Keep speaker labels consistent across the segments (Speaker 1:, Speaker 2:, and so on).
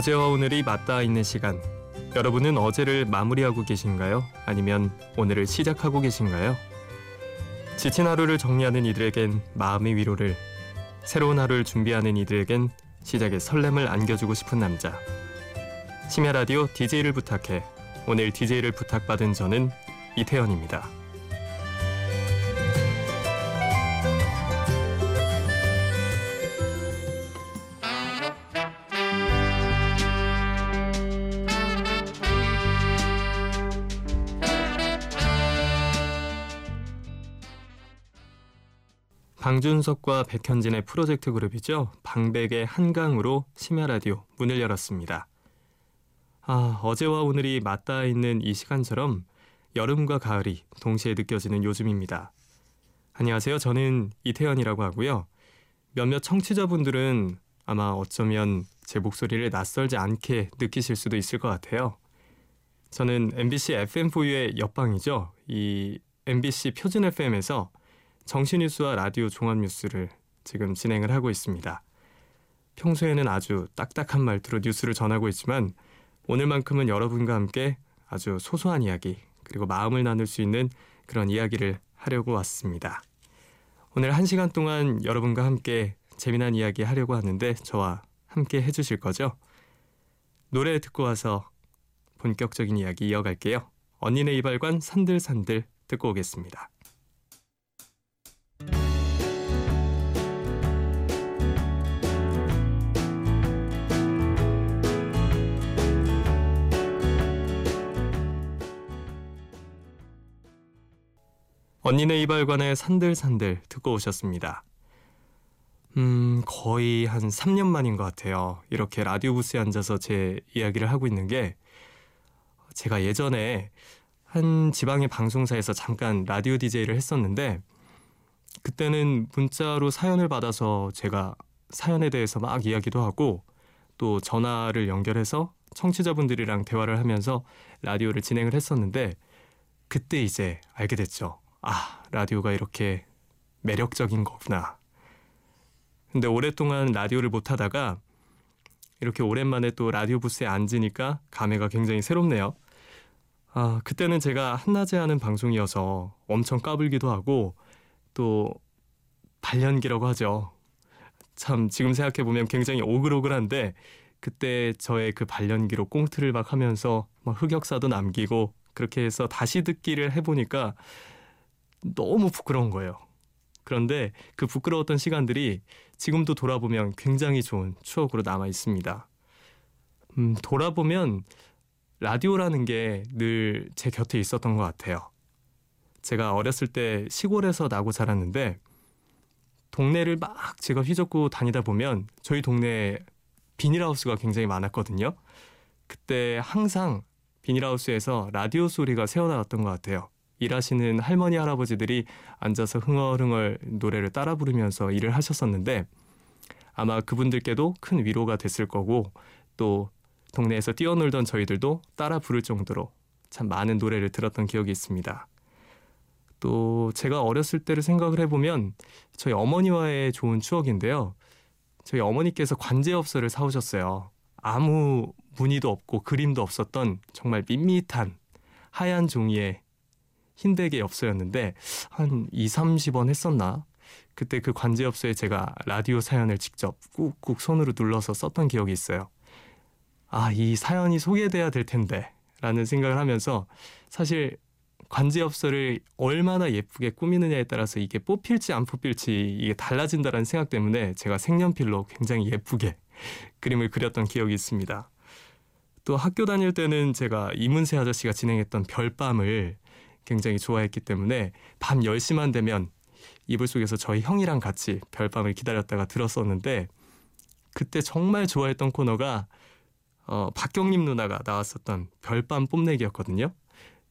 Speaker 1: 어제와 오늘이 맞닿아 있는 시간. 여러분은 어제를 마무리하고 계신가요? 아니면 오늘을 시작하고 계신가요? 지친 하루를 정리하는 이들에겐 마음의 위로를, 새로운 하루를 준비하는 이들에겐 시작의 설렘을 안겨주고 싶은 남자. 심야 라디오 DJ를 부탁해. 오늘 DJ를 부탁받은 저는 이태현입니다. 방준석과 백현진의 프로젝트 그룹이죠. 방백의 한강으로 심야 라디오 문을 열었습니다. 아, 어제와 오늘이 맞닿아 있는 이 시간처럼 여름과 가을이 동시에 느껴지는 요즘입니다. 안녕하세요. 저는 이태현이라고 하고요. 몇몇 청취자분들은 아마 어쩌면 제 목소리를 낯설지 않게 느끼실 수도 있을 것 같아요. 저는 MBC FM4U의 옆방이죠. 이 MBC 표준 FM에서 정신뉴스와 라디오 종합뉴스를 지금 진행을 하고 있습니다. 평소에는 아주 딱딱한 말투로 뉴스를 전하고 있지만 오늘만큼은 여러분과 함께 아주 소소한 이야기 그리고 마음을 나눌 수 있는 그런 이야기를 하려고 왔습니다. 오늘 한 시간 동안 여러분과 함께 재미난 이야기 하려고 하는데 저와 함께 해주실 거죠? 노래 듣고 와서 본격적인 이야기 이어갈게요. 언니네 이발관 산들산들 듣고 오겠습니다. 언니네 이발관의 산들산들 듣고 오셨습니다. 음, 거의 한 3년 만인 것 같아요. 이렇게 라디오 부스에 앉아서 제 이야기를 하고 있는 게 제가 예전에 한 지방의 방송사에서 잠깐 라디오 DJ를 했었는데 그때는 문자로 사연을 받아서 제가 사연에 대해서 막 이야기도 하고 또 전화를 연결해서 청취자분들이랑 대화를 하면서 라디오를 진행을 했었는데 그때 이제 알게 됐죠. 아, 라디오가 이렇게 매력적인 거구나. 근데 오랫동안 라디오를 못 하다가 이렇게 오랜만에 또 라디오 부스에 앉으니까 감회가 굉장히 새롭네요. 아, 그때는 제가 한낮에 하는 방송이어서 엄청 까불기도 하고 또 발연기라고 하죠. 참 지금 생각해 보면 굉장히 오글오글한데 그때 저의 그 발연기로 꽁트를 막 하면서 막 흑역사도 남기고 그렇게 해서 다시 듣기를 해보니까 너무 부끄러운 거예요. 그런데 그 부끄러웠던 시간들이 지금도 돌아보면 굉장히 좋은 추억으로 남아 있습니다. 음, 돌아보면 라디오라는 게 늘 제 곁에 있었던 것 같아요. 제가 어렸을 때 시골에서 나고 자랐는데 동네를 막 제가 휘젓고 다니다 보면 저희 동네에 비닐하우스가 굉장히 많았거든요. 그때 항상 비닐하우스에서 라디오 소리가 새어나왔던 것 같아요. 일하시는 할머니 할아버지들이 앉아서 흥얼흥얼 노래를 따라 부르면서 일을 하셨었는데 아마 그분들께도 큰 위로가 됐을 거고 또 동네에서 뛰어놀던 저희들도 따라 부를 정도로 참 많은 노래를 들었던 기억이 있습니다. 또 제가 어렸을 때를 생각을 해보면 저희 어머니와의 좋은 추억인데요. 저희 어머니께서 관제엽서를 사오셨어요. 아무 무늬도 없고 그림도 없었던 정말 밋밋한 하얀 종이에 흰대게 엽서였는데 한 2, 30원 했었나? 그때 그 관제 엽서에 제가 라디오 사연을 직접 꾹꾹 손으로 눌러서 썼던 기억이 있어요. 아, 이 사연이 소개돼야 될 텐데 라는 생각을 하면서 사실 관제 엽서를 얼마나 예쁘게 꾸미느냐에 따라서 이게 뽑힐지 안 뽑힐지 이게 달라진다라는 생각 때문에 제가 색연필로 굉장히 예쁘게 그림을 그렸던 기억이 있습니다. 또 학교 다닐 때는 제가 이문세 아저씨가 진행했던 별밤을 굉장히 좋아했기 때문에 밤 10시만 되면 이불 속에서 저희 형이랑 같이 별밤을 기다렸다가 들었었는데 그때 정말 좋아했던 코너가 어, 박경림 누나가 나왔었던 별밤 뽐내기였거든요.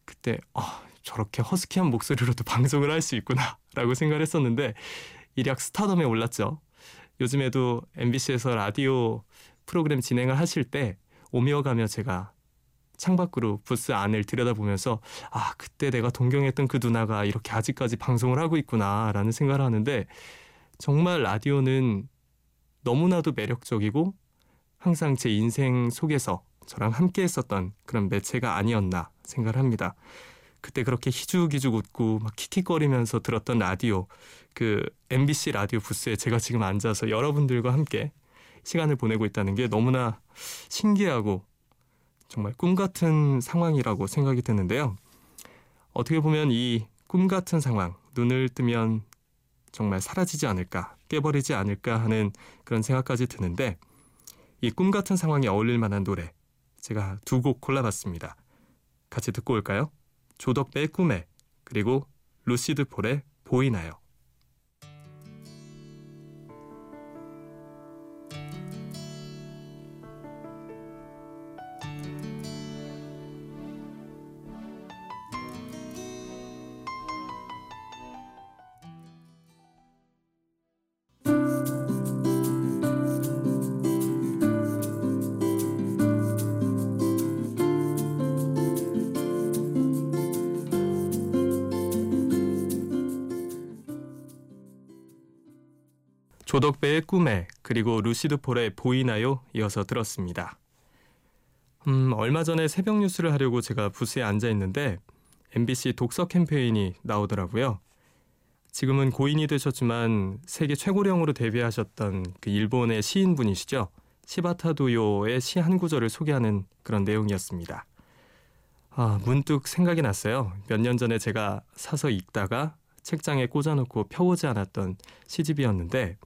Speaker 1: 그때 어, 저렇게 허스키한 목소리로도 방송을 할 수 있구나라고 생각을 했었는데 일약 스타덤에 올랐죠. 요즘에도 MBC에서 라디오 프로그램 진행을 하실 때 오며 가며 제가 창밖으로 부스 안을 들여다보면서 아 그때 내가 동경했던 그 누나가 이렇게 아직까지 방송을 하고 있구나라는 생각을 하는데 정말 라디오는 너무나도 매력적이고 항상 제 인생 속에서 저랑 함께 했었던 그런 매체가 아니었나 생각을 합니다. 그때 그렇게 희죽희죽 웃고 막 킥킥거리면서 들었던 라디오 그 MBC 라디오 부스에 제가 지금 앉아서 여러분들과 함께 시간을 보내고 있다는 게 너무나 신기하고 정말 꿈 같은 상황이라고 생각이 드는데요. 어떻게 보면 이 꿈 같은 상황, 눈을 뜨면 정말 사라지지 않을까, 깨버리지 않을까 하는 그런 생각까지 드는데 이 꿈 같은 상황에 어울릴 만한 노래 제가 두 곡 골라봤습니다. 같이 듣고 올까요? 조덕배의 꿈에 그리고 루시드 폴의 보이나요? 조덕배의 꿈에 그리고 루시드 폴의 보이나요 이어서 들었습니다. 음, 얼마 전에 새벽 뉴스를 하려고 제가 부스에 앉아 있는데 MBC 독서 캠페인이 나오더라고요. 지금은 고인이 되셨지만 세계 최고령으로 데뷔하셨던 그 일본의 시인분이시죠. 시바타도요의 시 한 구절을 소개하는 그런 내용이었습니다. 아, 문득 생각이 났어요. 몇 년 전에 제가 사서 읽다가 책장에 꽂아놓고 펴보지 않았던 시집이었는데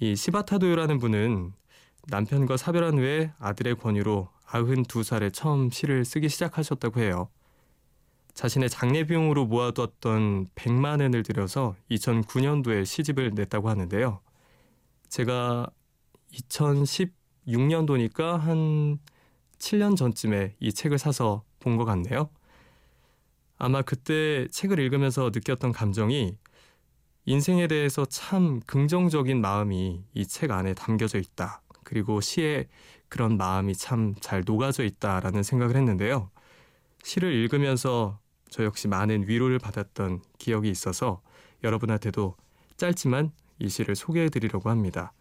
Speaker 1: 이 시바타도요라는 분은 남편과 사별한 후에 아들의 권유로 92살에 처음 시를 쓰기 시작하셨다고 해요. 자신의 장례 비용으로 모아두었던 100만 엔을 들여서 2009년도에 시집을 냈다고 하는데요. 제가 2016년도니까 한 7년 전쯤에 이 책을 사서 본 것 같네요. 아마 그때 책을 읽으면서 느꼈던 감정이 인생에 대해서 참 긍정적인 마음이 이 책 안에 담겨져 있다. 그리고 시에 그런 마음이 참 잘 녹아져 있다라는 생각을 했는데요. 시를 읽으면서 저 역시 많은 위로를 받았던 기억이 있어서 여러분한테도 짧지만 이 시를 소개해 드리려고 합니다.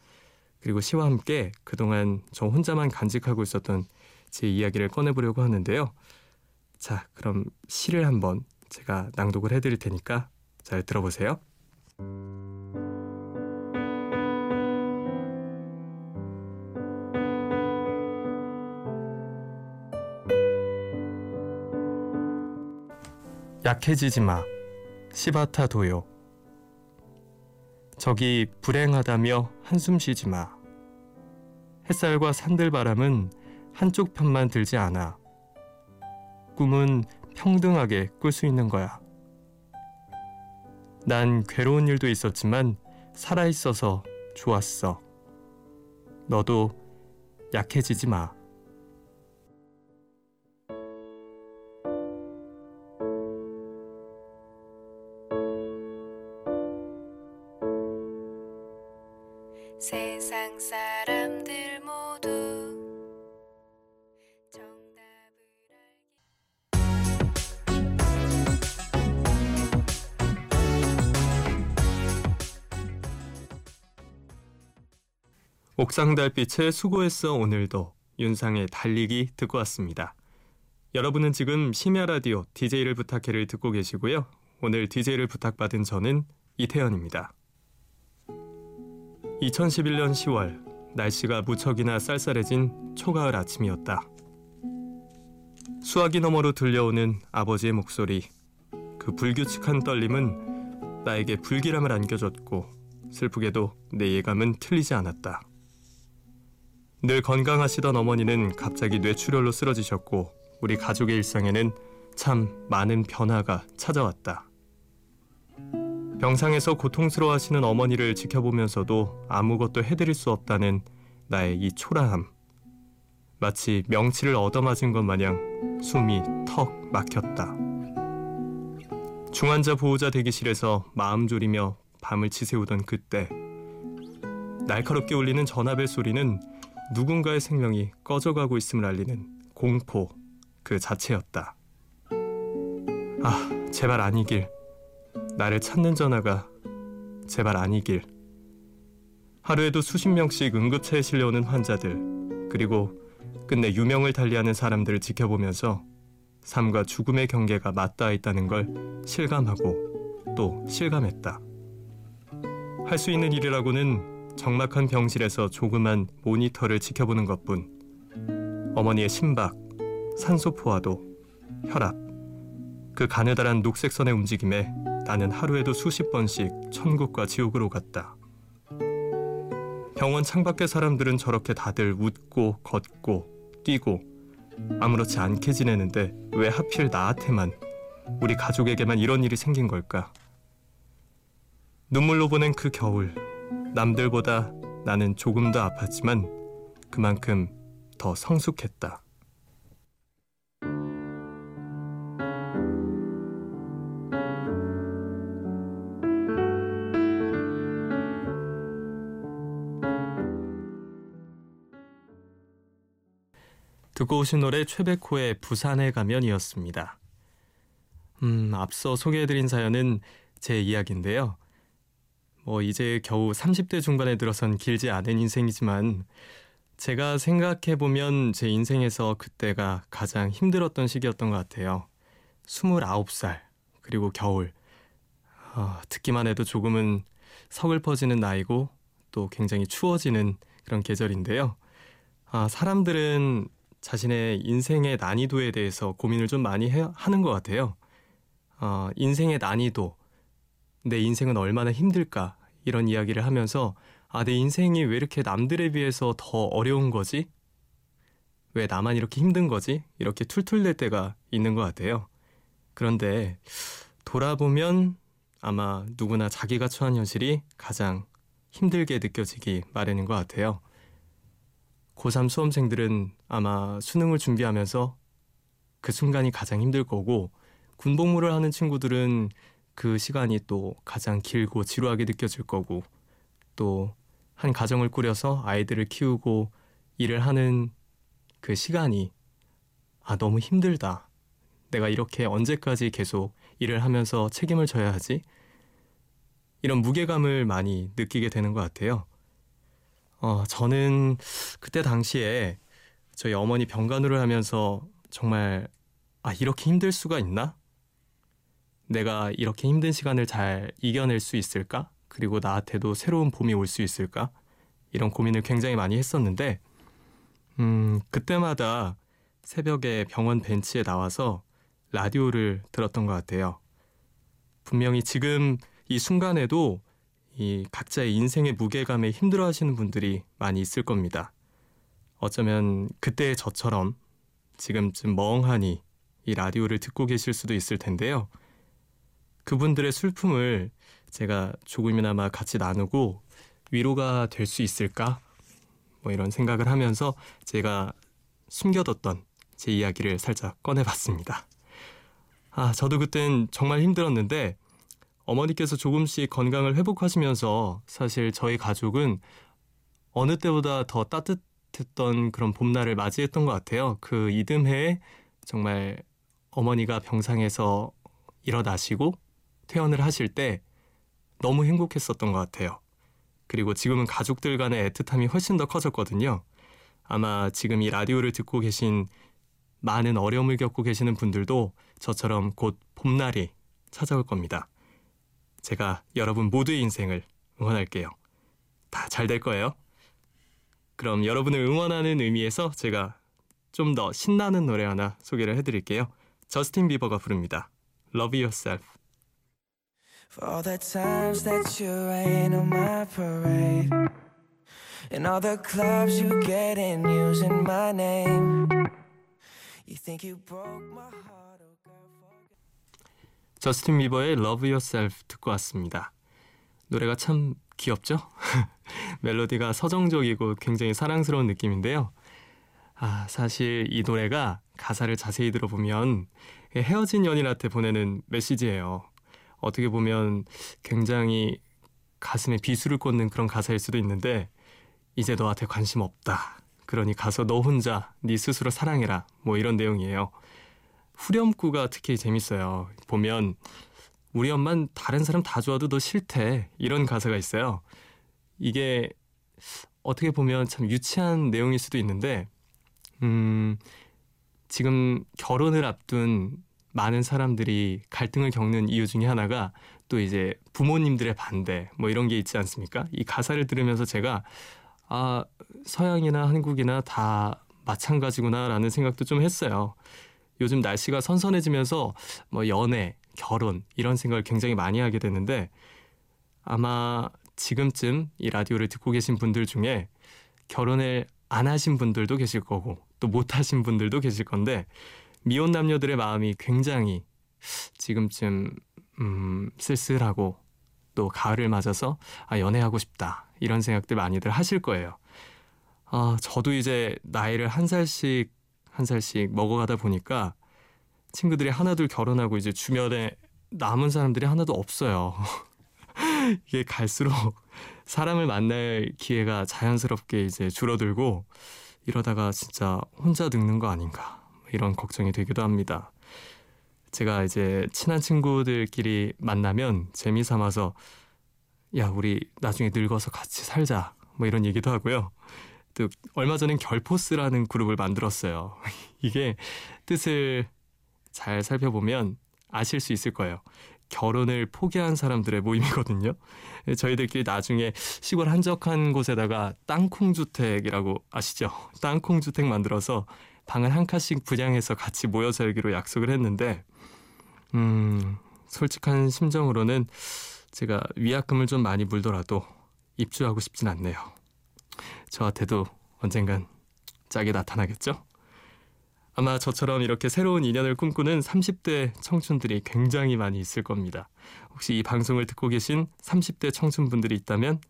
Speaker 1: 그리고 시와 함께 그동안 저 혼자만 간직하고 있었던 제 이야기를 꺼내보려고 하는데요. 자, 그럼 시를 한번 제가 낭독을 해드릴 테니까 잘 들어보세요. 약해지지 마. 시바타 도요. 저기 불행하다며 한숨 쉬지 마. 햇살과 산들바람은 한쪽 편만 들지 않아. 꿈은 평등하게 꿀 수 있는 거야. 난 괴로운 일도 있었지만 살아있어서 좋았어. 너도 약해지지 마. 세상 사람 옥상 달빛에 수고했어 오늘도 윤상의 달리기 듣고 왔습니다. 여러분은 지금 심야 라디오 DJ를 부탁해를 듣고 계시고요. 오늘 DJ를 부탁받은 저는 이태현입니다. 2011년 10월 날씨가 무척이나 쌀쌀해진 초가을 아침이었다. 수화기 너머로 들려오는 아버지의 목소리. 그 불규칙한 떨림은 나에게 불길함을 안겨줬고 슬프게도 내 예감은 틀리지 않았다. 늘 건강하시던 어머니는 갑자기 뇌출혈로 쓰러지셨고 우리 가족의 일상에는 참 많은 변화가 찾아왔다. 병상에서 고통스러워하시는 어머니를 지켜보면서도 아무것도 해드릴 수 없다는 나의 이 초라함. 마치 명치를 얻어맞은 것 마냥 숨이 턱 막혔다. 중환자 보호자 대기실에서 마음 졸이며 밤을 지새우던 그때 날카롭게 울리는 전화벨 소리는 누군가의 생명이 꺼져가고 있음을 알리는 공포 그 자체였다. 아, 제발 아니길. 나를 찾는 전화가 제발 아니길. 하루에도 수십 명씩 응급차에 실려오는 환자들. 그리고 끝내 유명을 달리하는 사람들을 지켜보면서 삶과 죽음의 경계가 맞닿아 있다는 걸 실감하고 또 실감했다. 할 수 있는 일이라고는 적막한 병실에서 조그만 모니터를 지켜보는 것뿐. 어머니의 심박, 산소 포화도, 혈압, 그 가느다란 녹색선의 움직임에 나는 하루에도 수십 번씩 천국과 지옥으로 갔다. 병원 창밖의 사람들은 저렇게 다들 웃고 걷고 뛰고 아무렇지 않게 지내는데 왜 하필 나한테만 우리 가족에게만 이런 일이 생긴 걸까? 눈물로 보낸 그 겨울 남들보다 나는 조금 더 아팠지만 그만큼 더 성숙했다. 듣고 오신 노래 최백호의 부산에 가면이었습니다. 음, 앞서 소개해드린 사연은 제 이야기인데요. 뭐 이제 겨우 30대 중반에 들어선 길지 않은 인생이지만 제가 생각해 보면 제 인생에서 그때가 가장 힘들었던 시기였던 것 같아요. 29살, 그리고 겨울. 어, 듣기만 해도 조금은 서글퍼지는 나이고 또 굉장히 추워지는 그런 계절인데요. 아, 사람들은 자신의 인생의 난이도에 대해서 고민을 좀 많이 해, 하는 것 같아요. 어, 인생의 난이도, 내 인생은 얼마나 힘들까 이런 이야기를 하면서 아, 내 인생이 왜 이렇게 남들에 비해서 더 어려운 거지? 왜 나만 이렇게 힘든 거지? 이렇게 툴툴댈 때가 있는 것 같아요. 그런데 돌아보면 아마 누구나 자기가 처한 현실이 가장 힘들게 느껴지기 마련인 것 같아요. 고3 수험생들은 아마 수능을 준비하면서 그 순간이 가장 힘들 거고 군복무를 하는 친구들은 그 시간이 또 가장 길고 지루하게 느껴질 거고 또 한 가정을 꾸려서 아이들을 키우고 일을 하는 그 시간이 아 너무 힘들다. 내가 이렇게 언제까지 계속 일을 하면서 책임을 져야 하지? 이런 무게감을 많이 느끼게 되는 것 같아요. 어, 저는 그때 당시에 저희 어머니 병간호를 하면서 정말 아, 이렇게 힘들 수가 있나? 내가 이렇게 힘든 시간을 잘 이겨낼 수 있을까? 그리고 나한테도 새로운 봄이 올 수 있을까? 이런 고민을 굉장히 많이 했었는데, 음, 그때마다 새벽에 병원 벤치에 나와서 라디오를 들었던 것 같아요. 분명히 지금 이 순간에도 이 각자의 인생의 무게감에 힘들어 하시는 분들이 많이 있을 겁니다. 어쩌면 그때의 저처럼 지금쯤 멍하니 이 라디오를 듣고 계실 수도 있을 텐데요. 그분들의 슬픔을 제가 조금이나마 같이 나누고 위로가 될 수 있을까? 뭐 이런 생각을 하면서 제가 숨겨뒀던 제 이야기를 살짝 꺼내봤습니다. 아, 저도 그땐 정말 힘들었는데 어머니께서 조금씩 건강을 회복하시면서 사실 저희 가족은 어느 때보다 더 따뜻했던 그런 봄날을 맞이했던 것 같아요. 그 이듬해에 정말 어머니가 병상에서 일어나시고 퇴원을 하실 때 너무 행복했었던 것 같아요. 그리고 지금은 가족들 간의 애틋함이 훨씬 더 커졌거든요. 아마 지금 이 라디오를 듣고 계신 많은 어려움을 겪고 계시는 분들도 저처럼 곧 봄날이 찾아올 겁니다. 제가 여러분 모두의 인생을 응원할게요. 다 잘 될 거예요. 그럼 여러분을 응원하는 의미에서 제가 좀 더 신나는 노래 하나 소개를 해드릴게요. 저스틴 비버가 부릅니다. Love Yourself. For all the times that you rain on my parade And all the clubs you get in using my name You think you broke my heart 저스틴 비버의 Love Yourself 듣고 왔습니다. 노래가 참 귀엽죠? 멜로디가 서정적이고 굉장히 사랑스러운 느낌인데요. 아, 사실 이 노래가 가사를 자세히 들어보면 헤어진 연인한테 보내는 메시지예요. 어떻게 보면 굉장히 가슴에 비수를 꽂는 그런 가사일 수도 있는데 이제 너한테 관심 없다. 그러니 가서 너 혼자 네 스스로 사랑해라. 뭐 이런 내용이에요. 후렴구가 특히 재밌어요. 보면 우리 엄만 다른 사람 다 좋아도 너 싫대 이런 가사가 있어요. 이게 어떻게 보면 참 유치한 내용일 수도 있는데, 음, 지금 결혼을 앞둔 많은 사람들이 갈등을 겪는 이유 중에 하나가 또 이제 부모님들의 반대 뭐 이런 게 있지 않습니까? 이 가사를 들으면서 제가 아, 서양이나 한국이나 다 마찬가지구나라는 생각도 좀 했어요. 요즘 날씨가 선선해지면서 뭐 연애, 결혼 이런 생각을 굉장히 많이 하게 되는데 아마 지금쯤 이 라디오를 듣고 계신 분들 중에 결혼을 안 하신 분들도 계실 거고 또 못 하신 분들도 계실 건데 미혼 남녀들의 마음이 굉장히 지금쯤 음, 쓸쓸하고 또 가을을 맞아서 아 연애하고 싶다 이런 생각들 많이들 하실 거예요. 아 저도 이제 나이를 한 살씩 한 살씩 먹어가다 보니까 친구들이 하나둘 결혼하고 이제 주변에 남은 사람들이 하나도 없어요. 이게 갈수록 사람을 만날 기회가 자연스럽게 이제 줄어들고 이러다가 진짜 혼자 늙는 거 아닌가 이런 걱정이 되기도 합니다. 제가 이제 친한 친구들끼리 만나면 재미 삼아서 야 우리 나중에 늙어서 같이 살자 뭐 이런 얘기도 하고요. 또 얼마 전엔 결포스라는 그룹을 만들었어요. 이게 뜻을 잘 살펴보면 아실 수 있을 거예요. 결혼을 포기한 사람들의 모임이거든요. 저희들끼리 나중에 시골 한적한 곳에다가 땅콩 주택이라고 아시죠? 땅콩 주택 만들어서 방을 한 칸씩 분양해서 같이 모여 살기로 약속을 했는데, 음, 솔직한 심정으로는 제가 위약금을 좀 많이 물더라도 입주하고 싶진 않네요. 저한테도 언젠간 짝이 나타나겠죠? 아마 저처럼 이렇게 새로운 인연을 꿈꾸는 30대 청춘들이 굉장히 많이 있을 겁니다. 혹시 이 방송을 듣고 계신 30대 청춘분들이 있다면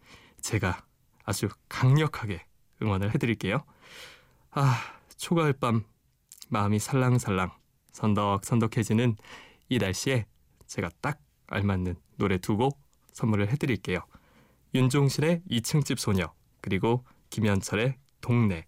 Speaker 1: 제가 아주 강력하게 응원을 해드릴게요. 아, 초가을 밤 마음이 살랑살랑 선덕선덕해지는 이 날씨에 제가 딱 알맞는 노래 두 곡 선물을 해드릴게요. 윤종신의 2층집 소녀 그리고 김현철의 동네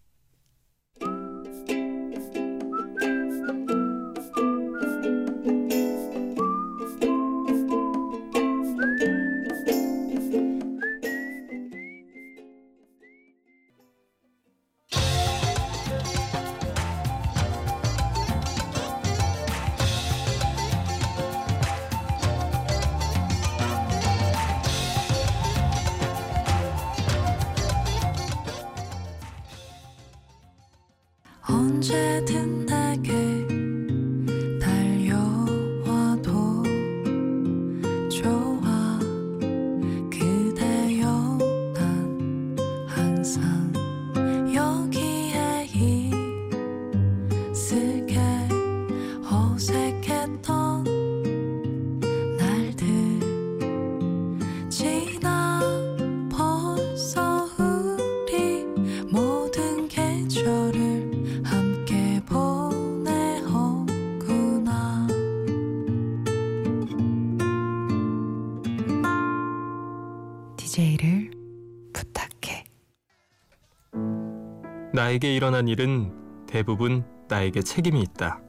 Speaker 1: 나에게 일어난 일은 대부분 나에게 책임이 있다.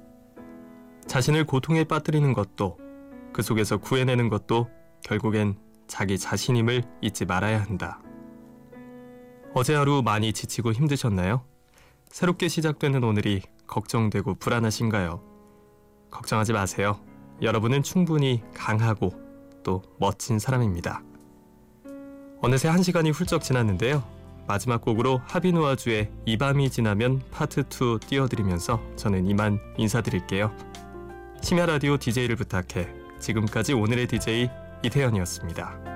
Speaker 1: 자신을 고통에 빠뜨리는 것도 그 속에서 구해내는 것도 결국엔 자기 자신임을 잊지 말아야 한다. 어제 하루 많이 지치고 힘드셨나요? 새롭게 시작되는 오늘이 걱정되고 불안하신가요? 걱정하지 마세요. 여러분은 충분히 강하고 또 멋진 사람입니다. 어느새 한 시간이 훌쩍 지났는데요. 마지막 곡으로 하비누아주의 이 밤이 지나면 파트 2 띄워드리면서 저는 이만 인사드릴게요. 심야 라디오 DJ를 부탁해 지금까지 오늘의 DJ 이태현이었습니다.